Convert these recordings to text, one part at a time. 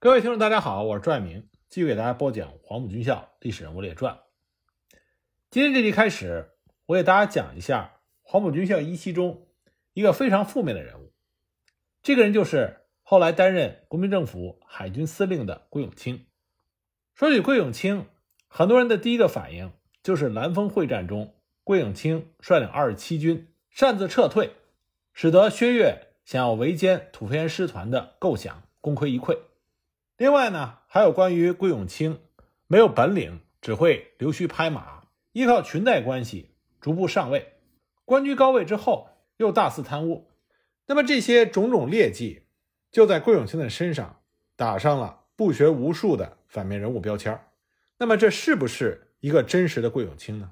各位听众，大家好，我是朱爱明，继续给大家播讲《黄埔军校历史人物列传》。今天这集开始，我给大家讲一下黄埔军校一期中一个非常负面的人物。这个人就是后来担任国民政府海军司令的桂永清。说起桂永清，很多人的第一个反应就是兰峰会战中，桂永清率领二十七军擅自撤退，使得薛岳想要围歼土肥原师团的构想功亏一篑。另外呢，还有关于桂永清没有本领，只会溜须拍马，依靠裙带关系逐步上位，官居高位之后又大肆贪污。那么这些种种劣迹，就在桂永清的身上打上了不学无术的反面人物标签。那么这是不是一个真实的桂永清呢？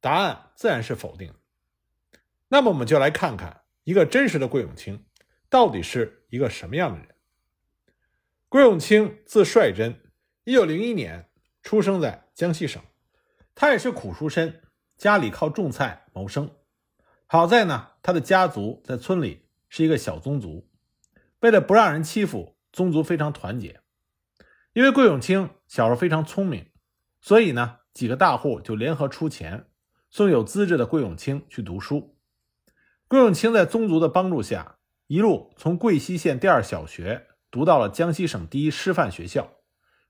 答案自然是否定。那么我们就来看看一个真实的桂永清到底是一个什么样的人。桂永清字率真，一九零一年出生在江西省。他也是苦出身，家里靠种菜谋生。好在呢，他的家族在村里是一个小宗族，为了不让人欺负，宗族非常团结。因为桂永清小时候非常聪明，所以呢，几个大户就联合出钱，送有资质的桂永清去读书。桂永清在宗族的帮助下，一路从桂西县第二小学。读到了江西省第一师范学校，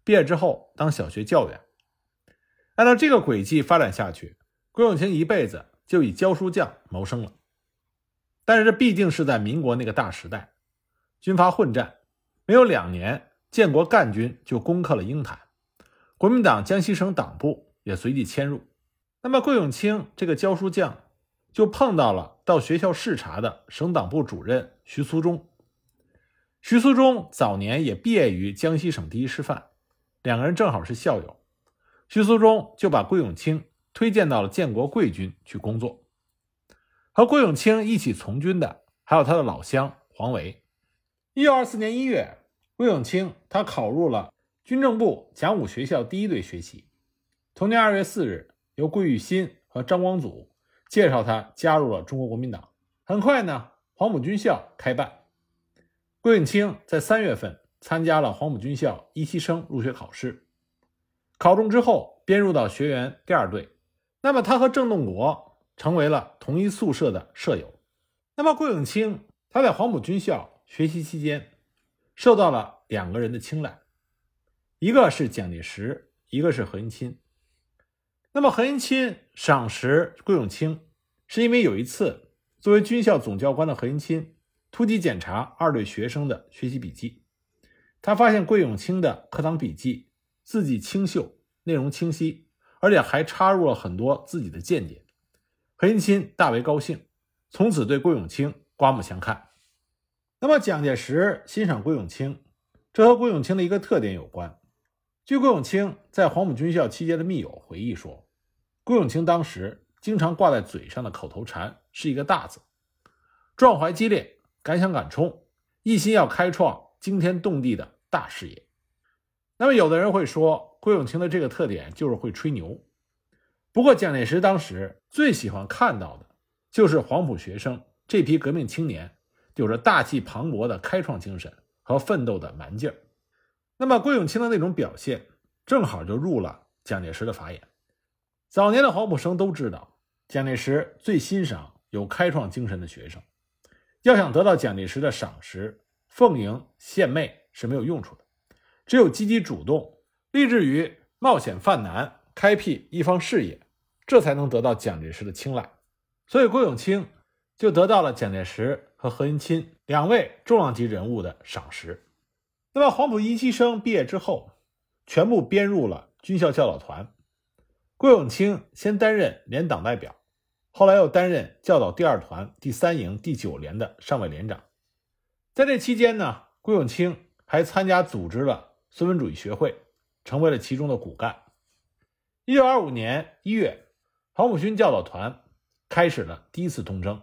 毕业之后当小学教员。按照这个轨迹发展下去，桂永清一辈子就以教书匠谋生了。但是这毕竟是在民国那个大时代，军阀混战，没有两年，建国干军就攻克了鹰潭，国民党江西省党部也随即迁入。那么桂永清这个教书匠就碰到了到学校视察的省党部主任徐苏中。徐苏中早年也毕业于江西省第一师范，两个人正好是校友。徐苏中就把桂永清推荐到了建国贵军去工作。和桂永清一起从军的还有他的老乡黄维。一九二四年一月，桂永清他考入了军政部讲武学校第一队学习。同年二月四日，由桂玉新和张光祖介绍他加入了中国国民党。很快呢，黄埔军校开办。桂永清在三月份参加了黄埔军校一期生入学考试，考中之后编入到学员第二队。那么他和郑洞国成为了同一宿舍的舍友。那么桂永清他在黄埔军校学习期间，受到了两个人的青睐，一个是蒋介石，一个是何应钦。那么何应钦赏识桂永清，是因为有一次作为军校总教官的何应钦。突击检查二队学生的学习笔记，他发现桂永清的课堂笔记字迹清秀，内容清晰，而且还插入了很多自己的见解。何应钦大为高兴，从此对桂永清刮目相看。那么蒋介石欣赏桂永清，这和桂永清的一个特点有关。据桂永清在黄埔军校期间的密友回忆说，桂永清当时经常挂在嘴上的口头禅是一个大字，壮怀激烈。敢想敢冲，一心要开创惊天动地的大事业。那么，有的人会说，桂永清的这个特点就是会吹牛。不过，蒋介石当时最喜欢看到的，就是黄埔学生这批革命青年有着大气磅礴的开创精神和奋斗的蛮劲儿。那么，桂永清的那种表现，正好就入了蒋介石的法眼。早年的黄埔生都知道，蒋介石最欣赏有开创精神的学生。要想得到蒋介石的赏识，奉迎献媚是没有用处的，只有积极主动，立志于冒险犯难，开辟一方事业，这才能得到蒋介石的青睐。所以，郭永清就得到了蒋介石和何应钦两位重量级人物的赏识。那么，黄埔一期生毕业之后，全部编入了军校教导团。郭永清先担任连党代表。后来又担任教导第二团第三营第九连的上尉连长，在这期间呢，郭永清还参加组织了孙文主义学会，成为了其中的骨干。一九二五年一月，黄埔军教导团开始了第一次东征。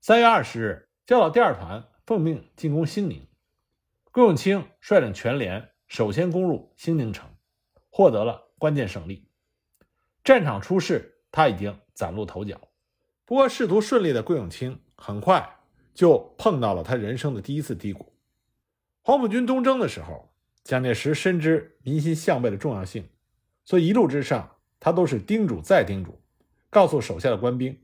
三月二十日，教导第二团奉命进攻兴宁，郭永清率领全连首先攻入兴宁城，获得了关键胜利。战场出事。他已经崭露头角，不过仕途顺利的桂永清很快就碰到了他人生的第一次低谷。黄埔军东征的时候，蒋介石深知民心向背的重要性，所以一路之上，他都是叮嘱再叮嘱，告诉手下的官兵，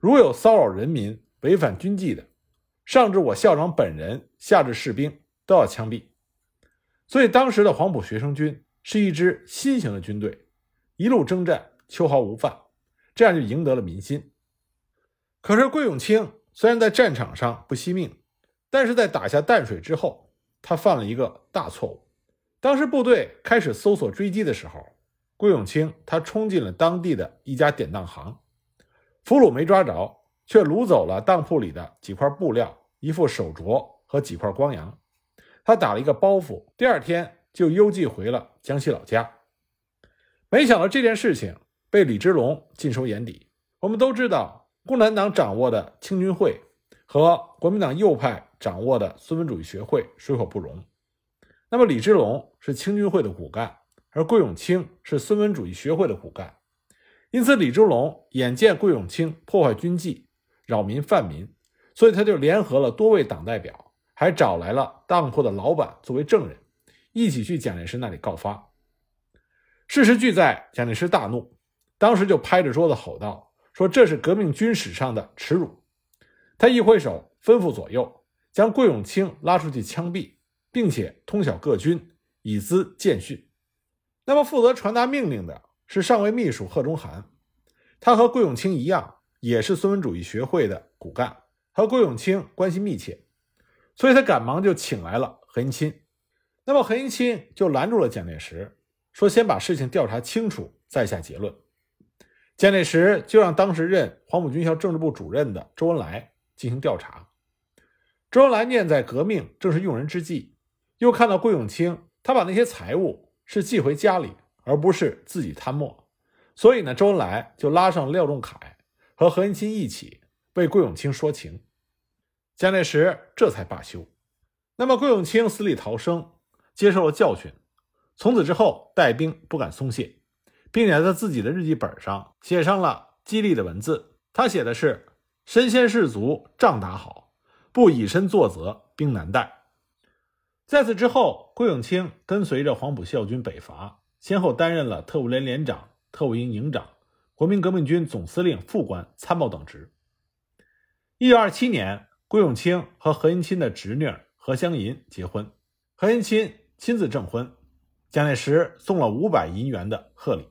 如有骚扰人民、违反军纪的，上至我校长本人，下至士兵，都要枪毙。所以，当时的黄埔学生军是一支新型的军队，一路征战，秋毫无犯，这样就赢得了民心。可是，桂永清虽然在战场上不惜命，但是在打下淡水之后，他犯了一个大错误。当时部队开始搜索追击的时候，桂永清他冲进了当地的一家典当行，俘虏没抓着，却掳走了当铺里的几块布料、一副手镯和几块光洋。他打了一个包袱，第二天就邮寄回了江西老家。没想到这件事情被李之龙尽收眼底。我们都知道，共产党掌握的青军会和国民党右派掌握的孙文主义学会水火不容。那么李之龙是青军会的骨干，而桂永清是孙文主义学会的骨干。因此，李之龙眼见桂永清破坏军纪、扰民犯民，所以他就联合了多位党代表，还找来了当铺的老板作为证人，一起去蒋介石那里告发。事实俱在，蒋介石大怒，当时就拍着桌子吼道：“说这是革命军史上的耻辱！”他一挥手，吩咐左右将桂永清拉出去枪毙，并且通晓各军，以资见训。那么，负责传达命令的是上尉秘书贺中涵，他和桂永清一样，也是孙文主义学会的骨干，和桂永清关系密切，所以他赶忙就请来了何应钦。那么，何应钦就拦住了蒋介石。说：“先把事情调查清楚，再下结论。”蒋介石就让当时任黄埔军校政治部主任的周恩来进行调查。周恩来念在革命正是用人之际，又看到桂永清他把那些财物是寄回家里，而不是自己贪墨，所以呢，周恩来就拉上廖仲恺和何应钦一起为桂永清说情。蒋介石这才罢休。那么，桂永清死里逃生，接受了教训。从此之后，带兵不敢松懈，并且在自己的日记本上写上了激励的文字。他写的是：“身先士卒，仗打好；不以身作则，兵难待。”在此之后，桂永清跟随着黄埔校军北伐，先后担任了特务连连长、特务营营长、国民革命军总司令副官、参谋等职。一九二七年，桂永清和何应钦的侄女何香银结婚，何应钦亲自证婚。蒋介石送了五百银元的贺礼。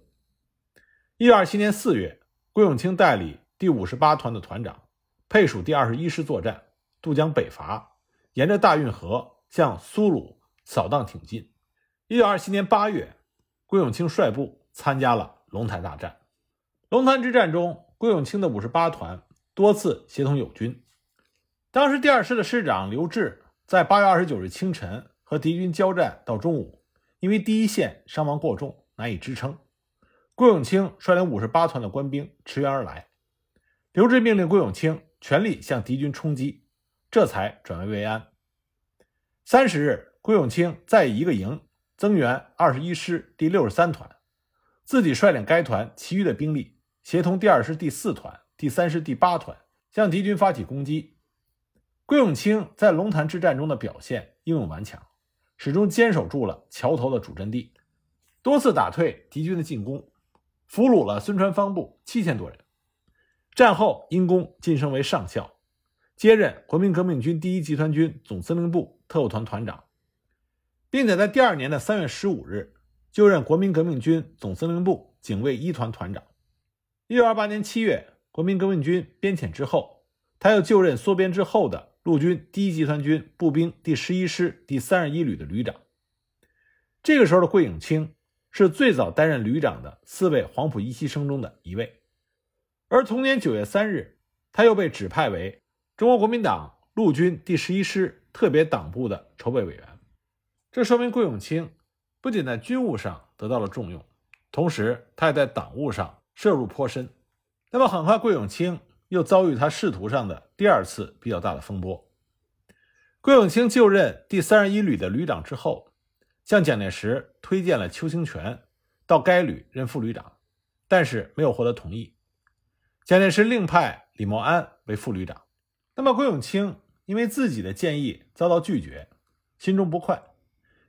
一九二七年四月，桂永清代理第五十八团的团长，配属第二十一师作战，渡江北伐，沿着大运河向苏鲁扫荡挺进。一九二七年八月，桂永清率部参加了龙潭大战。龙潭之战中，桂永清的五十八团多次协同友军。当时第二师的师长刘峙在八月二十九日清晨和敌军交战到中午。因为第一线伤亡过重，难以支撑，桂永清率领五十八团的官兵驰援而来。刘志命令桂永清全力向敌军冲击，这才转危为安。三十日，桂永清再一个营增援二十一师第六十三团，自己率领该团其余的兵力，协同第二师第四团、第三师第八团向敌军发起攻击。桂永清在龙潭之战中的表现英勇顽强。始终坚守住了桥头的主阵地，多次打退敌军的进攻，俘虏了孙传芳部七千多人。战后因功晋升为上校，接任国民革命军第一集团军总司令部特务团团长，并且在第二年的三月十五日就任国民革命军总司令部警卫一团团长。一九二八年七月，国民革命军编遣之后，他又就任缩编之后的。陆军第一集团军步兵第十一师第三十一旅的旅长。这个时候的桂永清是最早担任旅长的四位黄埔一期生中的一位，而同年九月三日，他又被指派为中国国民党陆军第十一师特别党部的筹备委员。这说明桂永清不仅在军务上得到了重用，同时他也在党务上涉入颇深。那么，很快桂永清。又遭遇他仕途上的第二次比较大的风波。桂永清就任第三十一旅的旅长之后，向蒋介石推荐了邱清泉到该旅任副旅长，但是没有获得同意。蒋介石另派李默安为副旅长。那么郭永清因为自己的建议遭到拒绝，心中不快，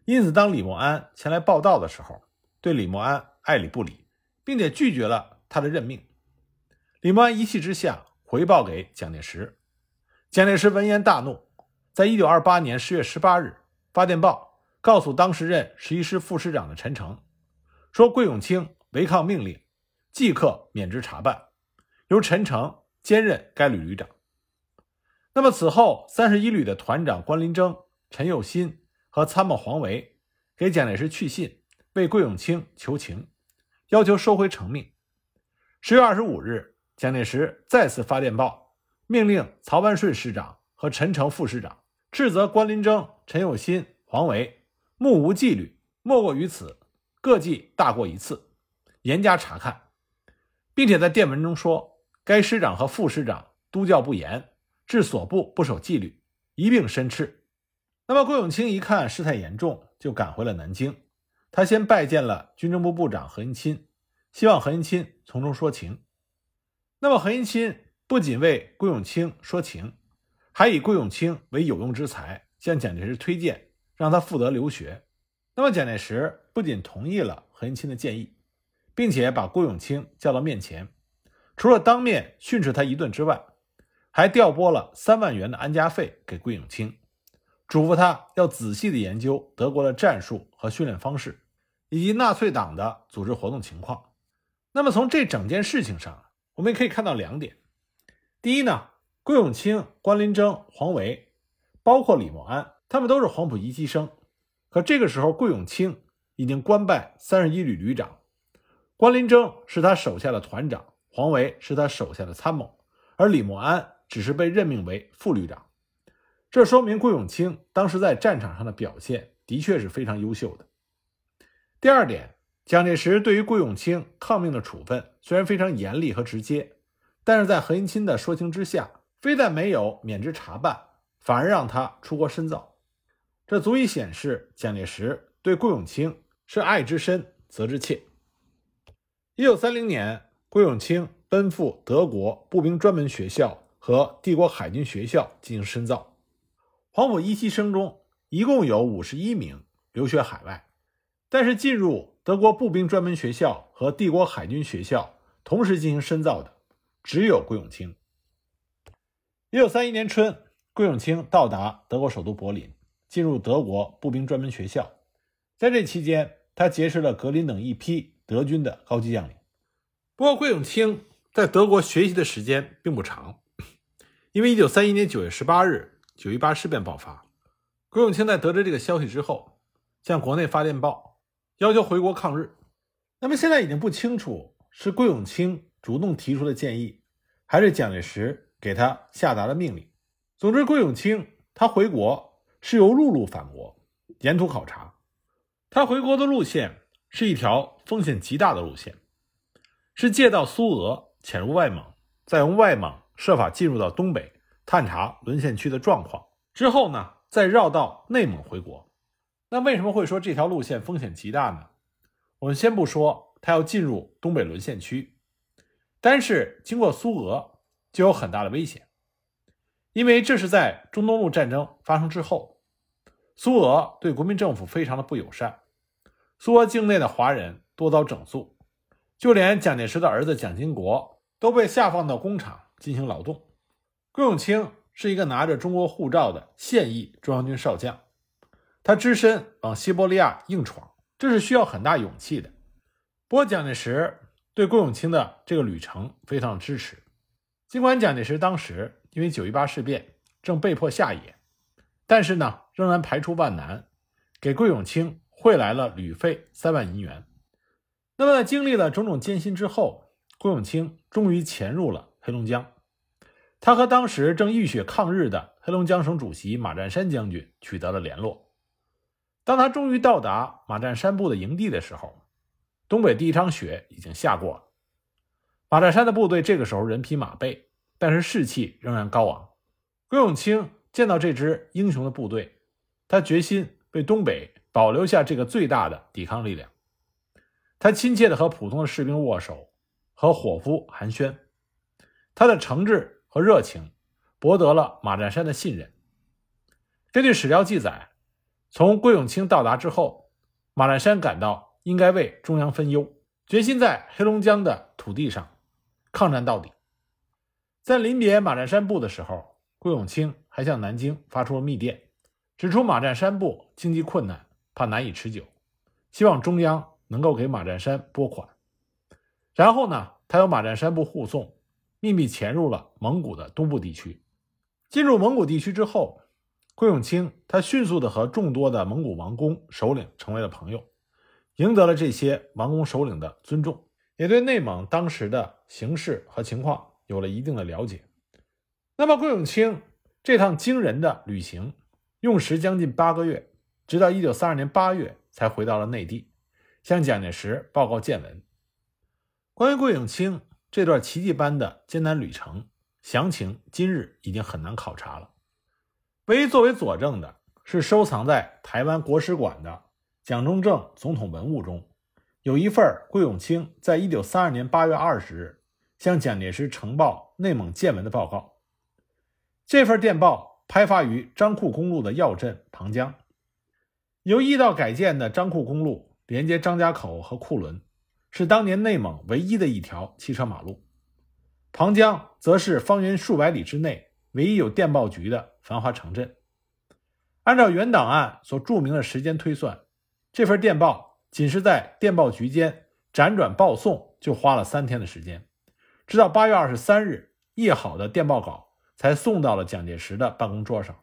因此当李默安前来报道的时候，对李默安爱理不理，并且拒绝了他的任命。李默安一气之下回报给蒋介石，蒋介石闻言大怒，在一九二八年十月十八日发电报告诉当时任十一师副师长的陈诚，说桂永清违抗命令，即刻免职查办，由陈诚兼任该旅旅长。那么此后，三十一旅的团长关林征、陈佑新和参谋黄维给蒋介石去信，为桂永清求情，要求收回成命。十月二十五日，蒋介石再次发电报，命令曹万顺师长和陈诚副师长斥责关林征、陈友新、黄维目无纪律，莫过于此，各记大过一次，严加查看，并且在电文中说，该师长和副师长督教不严。致所部不守纪律，一并申斥。那么，桂永清一看事态严重，就赶回了南京。他先拜见了军政部部长何应钦，希望何应钦从中说情。那么，何应钦不仅为桂永清说情，还以桂永清为有用之才，向蒋介石推荐，让他负责留学。那么，蒋介石不仅同意了何应钦的建议，并且把郭永清叫到面前，除了当面训斥他一顿之外，还调拨了三万元的安家费给郭永清，嘱咐他要仔细的研究德国的战术和训练方式，以及纳粹党的组织活动情况。那么从这整件事情上，我们也可以看到两点：第一呢，郭永清、关林征、黄维，包括李默安，他们都是黄埔一期生。可这个时候，桂永清已经官拜三十一旅旅长，关林征是他手下的团长，黄维是他手下的参谋，而李默安。只是被任命为副旅长，这说明桂永清当时在战场上的表现的确是非常优秀的。第二点，蒋介石对于桂永清抗命的处分虽然非常严厉和直接，但是在何应钦的说情之下，非但没有免职查办，反而让他出国深造，这足以显示蒋介石对顾永清是爱之深责之切。一九三零年，顾永清奔赴德国步兵专门学校。和帝国海军学校进行深造，黄埔一期生中一共有五十一名留学海外，但是进入德国步兵专门学校和帝国海军学校同时进行深造的只有顾永清。一九三一年春，顾永清到达德国首都柏林，进入德国步兵专门学校，在这期间，他结识了格林等一批德军的高级将领。不过，桂永清在德国学习的时间并不长。因为一九三一年九月十八日，九一八事变爆发，桂永清在得知这个消息之后，向国内发电报，要求回国抗日。那么现在已经不清楚是桂永清主动提出的建议，还是蒋介石给他下达了命令。总之，桂永清他回国是由陆路返国，沿途考察。他回国的路线是一条风险极大的路线，是借道苏俄潜入外蒙，再由外蒙。设法进入到东北，探查沦陷区的状况之后呢，再绕道内蒙回国。那为什么会说这条路线风险极大呢？我们先不说他要进入东北沦陷区，但是经过苏俄就有很大的危险，因为这是在中东路战争发生之后，苏俄对国民政府非常的不友善，苏俄境内的华人多遭整肃，就连蒋介石的儿子蒋经国都被下放到工厂。进行劳动。桂永清是一个拿着中国护照的现役中央军少将，他只身往西伯利亚硬闯，这是需要很大勇气的。不过，蒋介石对桂永清的这个旅程非常支持。尽管蒋介石当时因为九一八事变正被迫下野，但是呢，仍然排除万难，给桂永清汇来了旅费三万银元。那么，在经历了种种艰辛之后，桂永清终于潜入了。黑龙江，他和当时正浴血抗日的黑龙江省主席马占山将军取得了联络。当他终于到达马占山部的营地的时候，东北第一场雪已经下过了。马占山的部队这个时候人疲马背，但是士气仍然高昂。桂永清见到这支英雄的部队，他决心为东北保留下这个最大的抵抗力量。他亲切地和普通的士兵握手，和伙夫寒暄。他的诚挚和热情博得了马占山的信任。根据史料记载，从桂永清到达之后，马占山感到应该为中央分忧，决心在黑龙江的土地上抗战到底。在临别马占山部的时候，桂永清还向南京发出了密电，指出马占山部经济困难，怕难以持久，希望中央能够给马占山拨款。然后呢，他由马占山部护送，秘密潜入了蒙古的东部地区。进入蒙古地区之后，桂永清他迅速的和众多的蒙古王公首领成为了朋友，赢得了这些王公首领的尊重，也对内蒙当时的形势和情况有了一定的了解。那么，桂永清这趟惊人的旅行用时将近八个月，直到一九三二年八月才回到了内地，向蒋介石报告见闻。关于桂永清这段奇迹般的艰难旅程，详情今日已经很难考察了。唯一作为佐证的是收藏在台湾国史馆的蒋中正总统文物中，有一份桂永清在一九三二年八月二十日向蒋介石呈报内蒙见闻的报告。这份电报拍发于张库公路的要镇庞江，由驿道改建的张库公路连接张家口和库伦。是当年内蒙唯一的一条汽车马路，庞江则是方圆数百里之内唯一有电报局的繁华城镇。按照原档案所注明的时间推算，这份电报仅是在电报局间辗转报送就花了三天的时间，直到八月二十三日，译好的电报稿才送到了蒋介石的办公桌上。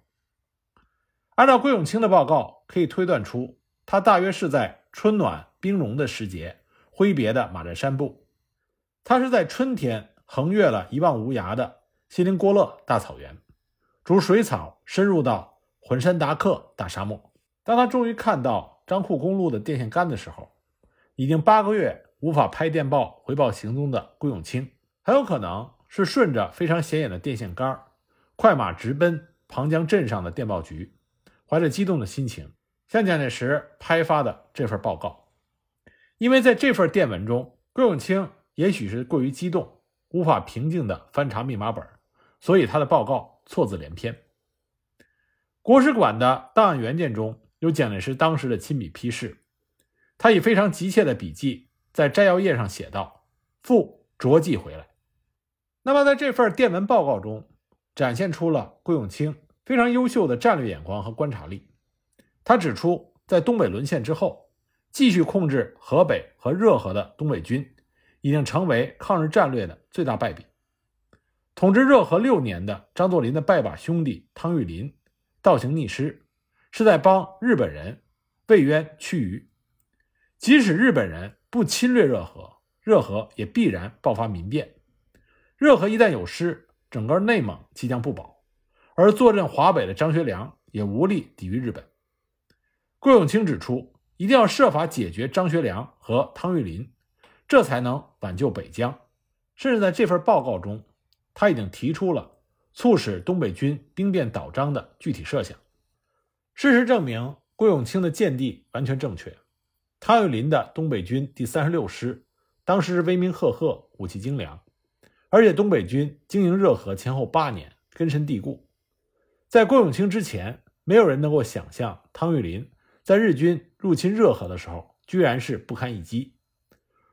按照桂永清的报告，可以推断出他大约是在春暖冰融的时节。挥别的马占山部，他是在春天横越了一望无涯的锡林郭勒大草原，逐水草深入到浑山达克大沙漠。当他终于看到张库公路的电线杆的时候，已经八个月无法拍电报回报行踪的桂永清，很有可能是顺着非常显眼的电线杆，快马直奔庞江镇上的电报局，怀着激动的心情向蒋介石拍发的这份报告。因为在这份电文中，郭永清也许是过于激动，无法平静地翻查密码本，所以他的报告错字连篇。国史馆的档案原件中有蒋介石当时的亲笔批示，他以非常急切的笔迹在摘要页上写道：“复着寄回来。”那么在这份电文报告中，展现出了桂永清非常优秀的战略眼光和观察力。他指出，在东北沦陷之后。继续控制河北和热河的东北军，已经成为抗日战略的最大败笔。统治热河六年的张作霖的拜把兄弟汤玉麟，倒行逆施，是在帮日本人为冤屈于。即使日本人不侵略热河，热河也必然爆发民变。热河一旦有失，整个内蒙即将不保，而坐镇华北的张学良也无力抵御日本。桂永清指出。一定要设法解决张学良和汤玉麟，这才能挽救北疆。甚至在这份报告中，他已经提出了促使东北军兵变倒张的具体设想。事实证明，桂永清的见地完全正确。汤玉麟的东北军第三十六师当时威名赫赫，武器精良，而且东北军经营热河前后八年，根深蒂固。在郭永清之前，没有人能够想象汤玉麟。在日军入侵热河的时候，居然是不堪一击，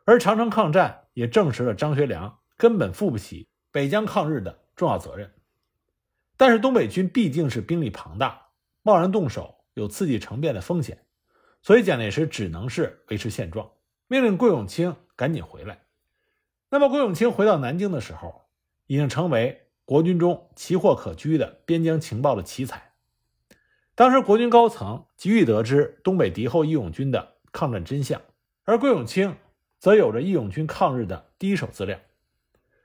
而长城抗战也证实了张学良根本负不起北疆抗日的重要责任。但是东北军毕竟是兵力庞大，贸然动手有刺激成变的风险，所以蒋介石只能是维持现状，命令郭永清赶紧回来。那么桂永清回到南京的时候，已经成为国军中奇货可居的边疆情报的奇才。当时国军高层急于得知东北敌后义勇军的抗战真相，而桂永清则有着义勇军抗日的第一手资料。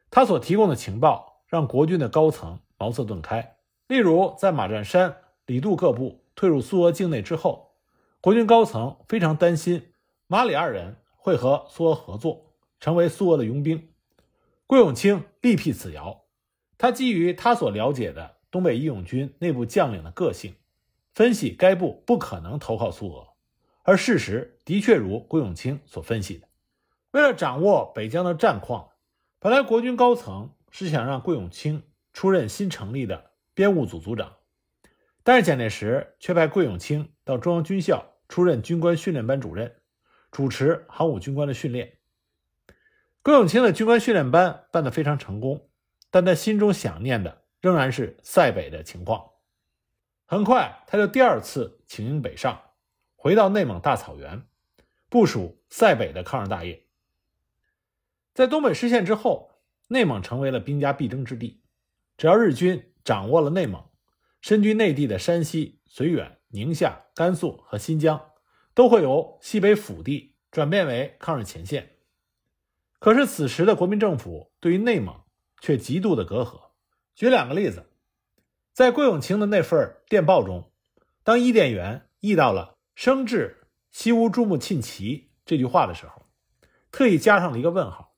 他所提供的情报让国军的高层茅塞顿开。例如，在马占山、李杜各部退入苏俄境内之后，国军高层非常担心马里二人会和苏俄合作，成为苏俄的佣兵。桂永清力辟此谣，他基于他所了解的东北义勇军内部将领的个性。分析该部不可能投靠苏俄，而事实的确如桂永清所分析的。为了掌握北疆的战况，本来国军高层是想让桂永清出任新成立的编务组组长，但是蒋介石却派桂永清到中央军校出任军官训练班主任，主持航母军官的训练。郭永清的军官训练班办得非常成功，但他心中想念的仍然是塞北的情况。很快，他就第二次请缨北上，回到内蒙大草原，部署塞北的抗日大业。在东北失陷之后，内蒙成为了兵家必争之地。只要日军掌握了内蒙，身居内地的山西、绥远、宁夏、甘肃和新疆，都会由西北腹地转变为抗日前线。可是此时的国民政府对于内蒙却极度的隔阂。举两个例子，在桂永清的那份电报中，当伊甸园译到了“生至西乌珠穆沁旗”这句话的时候，特意加上了一个问号。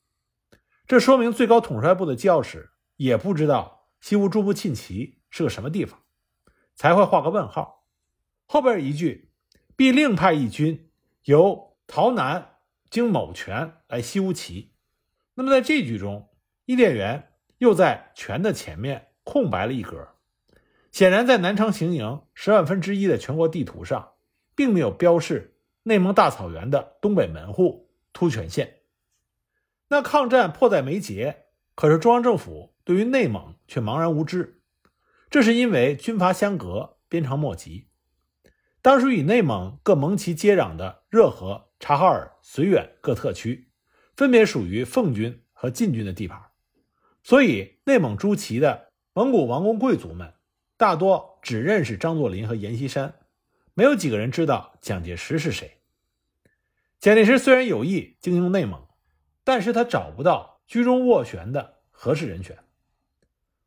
这说明最高统帅部的机要室也不知道西乌珠穆沁旗是个什么地方，才会画个问号。后边一句“必另派一军由洮南经某泉来西乌旗”。那么在这句中，伊甸园又在“泉”的前面空白了一格，显然在南昌行营十万分之一的全国地图上，并没有标示内蒙大草原的东北门户突泉县。那抗战迫在眉睫，可是中央政府对于内蒙却茫然无知，这是因为军阀相隔，鞭长莫及。当时与内蒙各蒙旗接壤的热河、察哈尔、绥远各特区。分别属于奉军和晋军的地盘，所以内蒙诸旗的蒙古王公贵族们大多只认识张作霖和阎锡山，没有几个人知道蒋介石是谁。蒋介石虽然有意经营内蒙，但是他找不到居中斡旋的合适人选。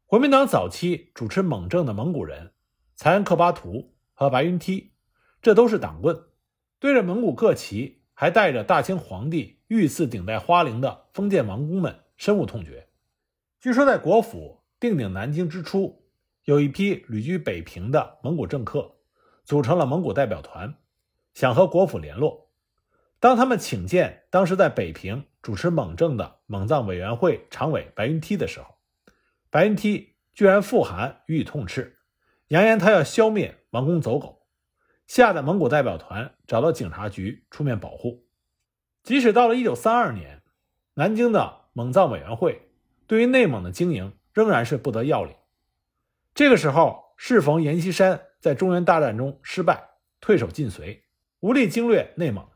国民党早期主持蒙政的蒙古人才恩克巴图和白云梯，这都是党棍，对着蒙古各旗。还带着大清皇帝御赐顶戴花翎的封建王公们深恶痛绝。据说在国府定鼎南京之初，有一批旅居北平的蒙古政客组成了蒙古代表团，想和国府联络。当他们请见当时在北平主持蒙政的蒙藏委员会常委白云梯的时候，白云梯居然复函予以痛斥，扬言他要消灭王公走狗。吓得蒙古代表团找到警察局出面保护。即使到了1932年，南京的蒙藏委员会对于内蒙的经营仍然是不得要领。这个时候，适逢阎锡山在中原大战中失败，退守晋绥，无力经略内蒙，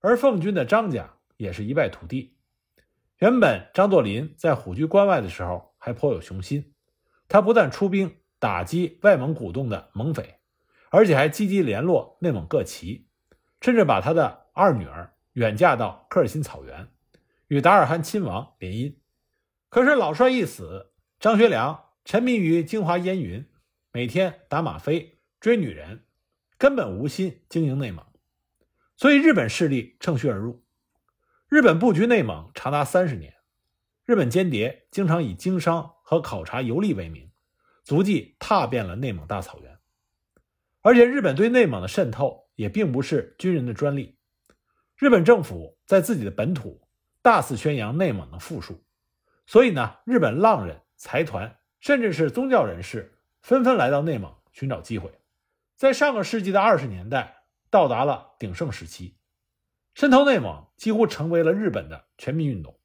而奉军的张家也是一败涂地。原本张作霖在虎踞关外的时候还颇有雄心，他不但出兵打击外蒙古洞的蒙匪。而且还积极联络内蒙各旗，甚至把他的二女儿远嫁到科尔沁草原，与达尔汗亲王联姻。可是老帅一死，张学良沉迷于京华烟云，每天打吗啡、追女人，根本无心经营内蒙。所以日本势力趁虚而入，日本布局内蒙长达三十年。日本间谍经常以经商和考察游历为名，足迹踏遍了内蒙大草原。而且，日本对内蒙的渗透也并不是军人的专利。日本政府在自己的本土大肆宣扬内蒙的富庶，所以呢，日本浪人、财团，甚至是宗教人士，纷纷来到内蒙寻找机会。在上个世纪的二十年代，到达了鼎盛时期，渗透内蒙几乎成为了日本的全民运动。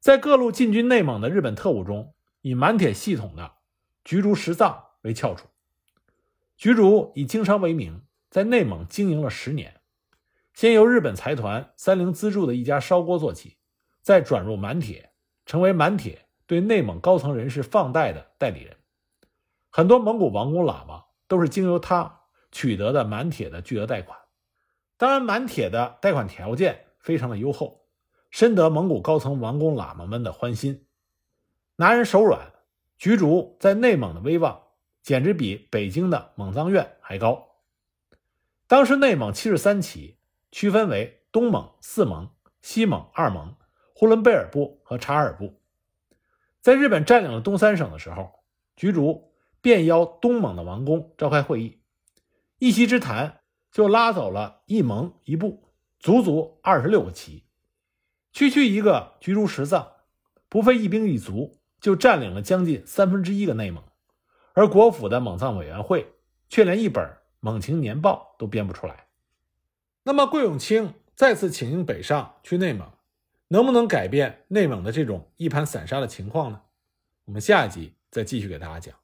在各路进军内蒙的日本特务中，以满铁系统的菊竹实藏为翘楚。菊竹以经商为名，在内蒙经营了十年，先由日本财团三菱资助的一家烧锅做起，再转入满铁，成为满铁对内蒙高层人士放贷的代理人。很多蒙古王公喇嘛都是经由他取得的满铁的巨额贷款。当然，满铁的贷款条件非常的优厚，深得蒙古高层王公喇嘛们的欢心。拿人手软，菊竹在内蒙的威望。简直比北京的蒙藏院还高。当时内蒙七十三旗，区分为东蒙四蒙、西蒙二蒙、呼伦贝尔部和察尔部。在日本占领了东三省的时候，菊竹便邀东蒙的王公召开会议，一席之谈就拉走了一蒙一部，足足二十六个旗。区区一个菊竹十藏，不费一兵一卒就占领了将近三分之一个内蒙。而国府的蒙藏委员会却连一本猛禽年报都编不出来。那么，桂永清再次请缨北上去内蒙，能不能改变内蒙的这种一盘散沙的情况呢？我们下一集再继续给大家讲。